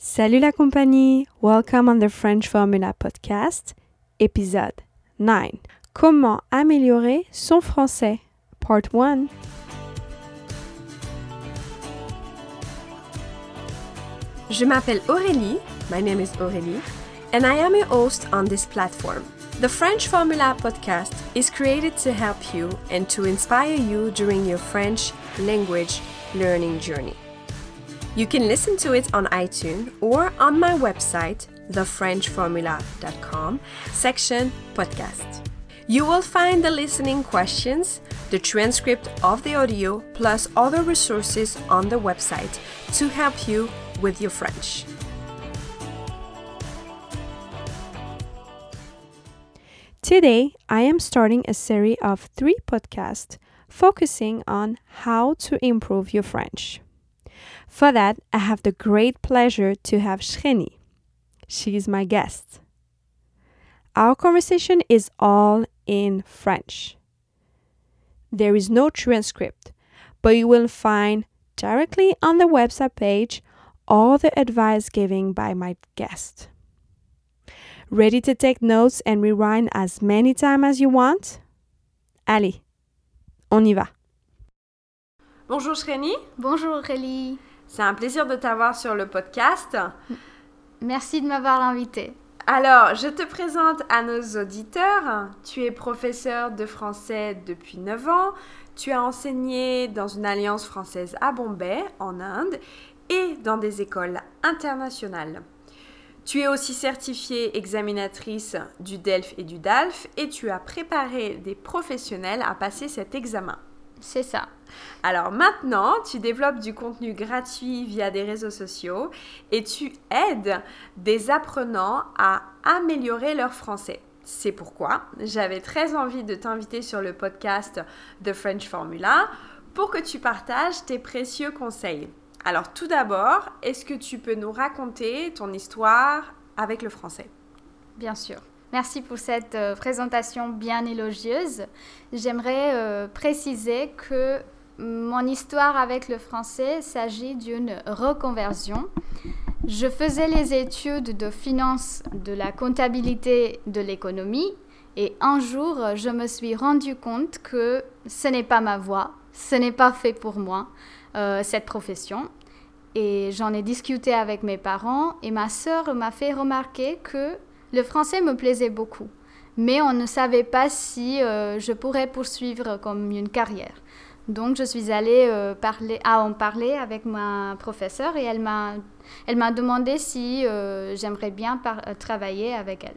Salut la compagnie! Welcome on the French Formula Podcast, épisode 9. Comment améliorer son français? Part 1. Je m'appelle Aurélie, my name is Aurélie, and I am a host on this platform. The French Formula podcast is created to help you and to inspire you during your French language learning journey. You can listen to it on iTunes or on my website, thefrenchformula.com, section podcast. You will find the listening questions, the transcript of the audio, plus other resources on the website to help you with your French. Today, I am starting a series of three podcasts focusing on how to improve your French. For that, I have the great pleasure to have Shreni. She is my guest. Our conversation is all in French. There is no transcript, but you will find directly on the website page all the advice given by my guest. Ready to take notes and rewind as many times as you want? Allez, on y va. Bonjour Shreni. Bonjour Aurélie. C'est un plaisir de t'avoir sur le podcast. Merci de m'avoir invité. Alors, je te présente à nos auditeurs. Tu es professeur de français depuis 9 ans. Tu as enseigné dans une alliance française à Bombay, en Inde, et dans des écoles internationales. Tu es aussi certifiée examinatrice du DELF et du DALF et tu as préparé des professionnels à passer cet examen. C'est ça. Alors maintenant, tu développes du contenu gratuit via des réseaux sociaux et tu aides des apprenants à améliorer leur français. C'est pourquoi j'avais très envie de t'inviter sur le podcast The French Formula pour que tu partages tes précieux conseils. Alors tout d'abord, est-ce que tu peux nous raconter ton histoire avec le français? Bien sûr. Merci pour cette euh, présentation bien élogieuse. J'aimerais euh, préciser que mon histoire avec le français s'agit d'une reconversion. Je faisais les études de finance, de la comptabilité, de l'économie et un jour, je me suis rendu compte que ce n'est pas ma voie, ce n'est pas fait pour moi, euh, cette profession. Et j'en ai discuté avec mes parents et ma sœur m'a fait remarquer que le français me plaisait beaucoup, mais on ne savait pas si euh, je pourrais poursuivre comme une carrière. Donc je suis allée euh, à en parler avec ma professeure et elle m'a, elle m'a demandé si euh, j'aimerais bien travailler avec elle.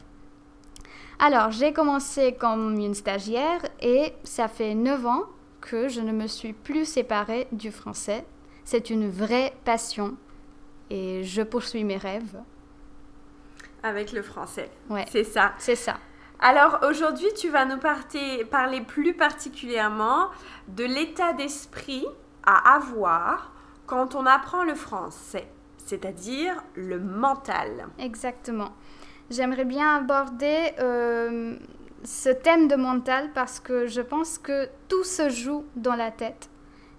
Alors j'ai commencé comme une stagiaire et ça fait 9 ans que je ne me suis plus séparée du français. C'est une vraie passion et je poursuis mes rêves avec le français. Ouais. C'est ça. C'est ça. Alors aujourd'hui, tu vas nous parler plus particulièrement de l'état d'esprit à avoir quand on apprend le français, c'est-à-dire le mental. Exactement. J'aimerais bien aborder euh, ce thème de mental parce que je pense que tout se joue dans la tête.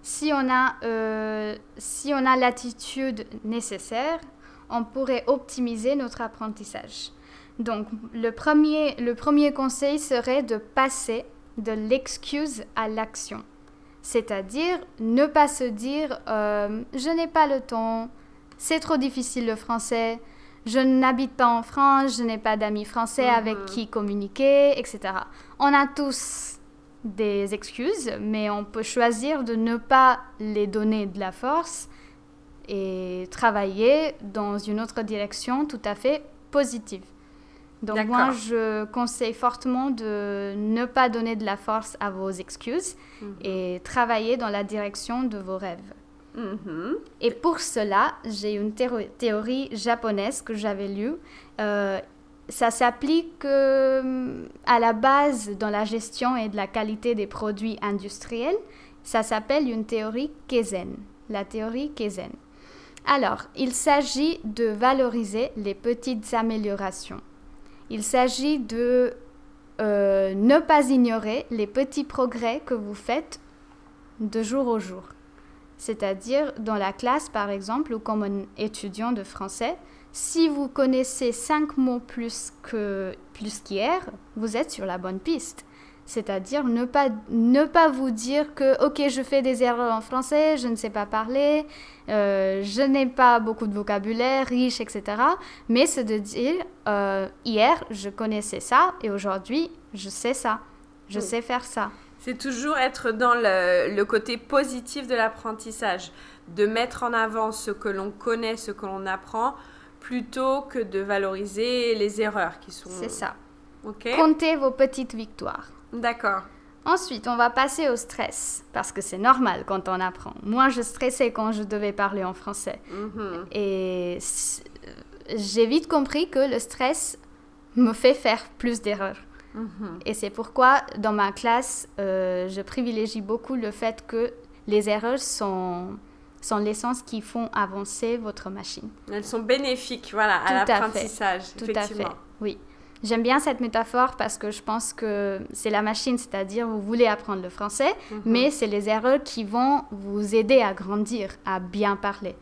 Si on a, euh, si on a l'attitude nécessaire, on pourrait optimiser notre apprentissage. Donc, le premier, le premier conseil serait de passer de l'excuse à l'action. C'est-à-dire ne pas se dire euh, je n'ai pas le temps, c'est trop difficile le français, je n'habite pas en France, je n'ai pas d'amis français avec mhm. qui communiquer, etc. On a tous des excuses, mais on peut choisir de ne pas les donner de la force et travailler dans une autre direction tout à fait positive. Donc moi, je conseille fortement de ne pas donner de la force à vos excuses mhm. et travailler dans la direction de vos rêves. Mhm. Et pour cela, j'ai une théorie japonaise que j'avais lue. Euh, ça s'applique euh, à la base dans la gestion et de la qualité des produits industriels. Ça s'appelle une théorie Keizen, la théorie Keizen. Alors, il s'agit de valoriser les petites améliorations. Il s'agit de euh, ne pas ignorer les petits progrès que vous faites de jour au jour. C'est-à-dire, dans la classe, par exemple, ou comme un étudiant de français, si vous connaissez cinq mots plus que plus qu'hier, vous êtes sur la bonne piste. C'est-à-dire ne pas, ne pas vous dire que, ok, je fais des erreurs en français, je ne sais pas parler, euh, je n'ai pas beaucoup de vocabulaire riche, etc. Mais c'est de dire, euh, hier, je connaissais ça et aujourd'hui, je sais ça. Je sais faire ça. C'est toujours être dans le, le côté positif de l'apprentissage, de mettre en avant ce que l'on connaît, ce que l'on apprend, plutôt que de valoriser les erreurs qui sont... C'est ça. Comptez vos petites victoires. D'accord. Ensuite, on va passer au stress, parce que c'est normal quand on apprend. Moi, je stressais quand je devais parler en français. Mhm. Et j'ai vite compris que le stress me fait faire plus d'erreurs. Mhm. Et c'est pourquoi, dans ma classe, euh, je privilégie beaucoup le fait que les erreurs sont, sont l'essence qui font avancer votre machine. Elles sont bénéfiques, voilà, à Tout à fait. l'apprentissage, Tout à fait. Oui. J'aime bien cette métaphore parce que je pense que c'est la machine, c'est-à-dire vous voulez apprendre le français, Mhm. mais c'est les erreurs qui vont vous aider à grandir, à bien parler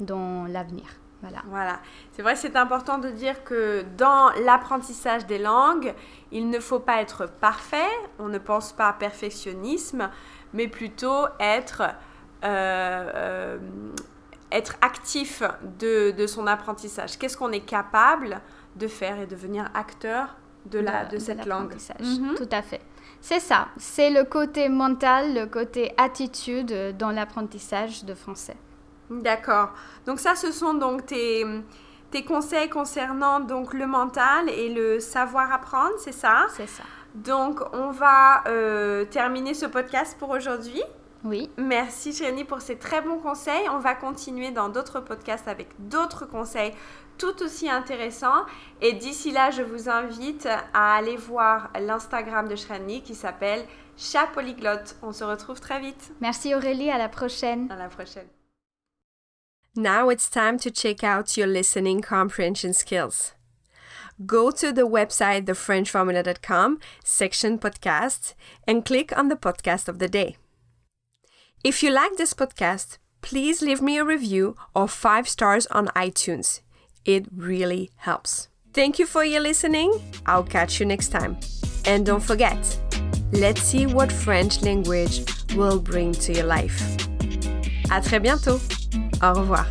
dans l'avenir. Voilà. Voilà. C'est vrai, c'est important de dire que dans l'apprentissage des langues, il ne faut pas être parfait, on ne pense pas à perfectionnisme, mais plutôt être, euh, euh, être actif de, de son apprentissage? Qu'est-ce qu'on est capable de faire et devenir acteur de, la, de, cette langue? Mhm. Tout à fait. C'est ça. C'est le côté mental, le côté attitude dans l'apprentissage de français. D'accord. Donc ça, ce sont donc tes, tes conseils concernant donc le mental et le savoir apprendre, c'est ça? C'est ça. Donc on va euh, terminer ce podcast pour aujourd'hui. Oui. Merci Chérie pour ces très bons conseils. On va continuer dans d'autres podcasts avec d'autres conseils tout aussi intéressants. Et d'ici là, je vous invite à aller voir l'Instagram de Shrani qui s'appelle Chat Polyglotte. On se retrouve très vite. Merci Aurélie, à la prochaine. À la prochaine. Now it's time to check out your listening comprehension skills. Go to the website thefrenchformula.com section podcast and click on the podcast of the day. If you like this podcast, please leave me a review or 5 stars on iTunes. It really helps. Thank you for your listening. I'll catch you next time. And don't forget, let's see what French language will bring to your life. À très bientôt. Au revoir.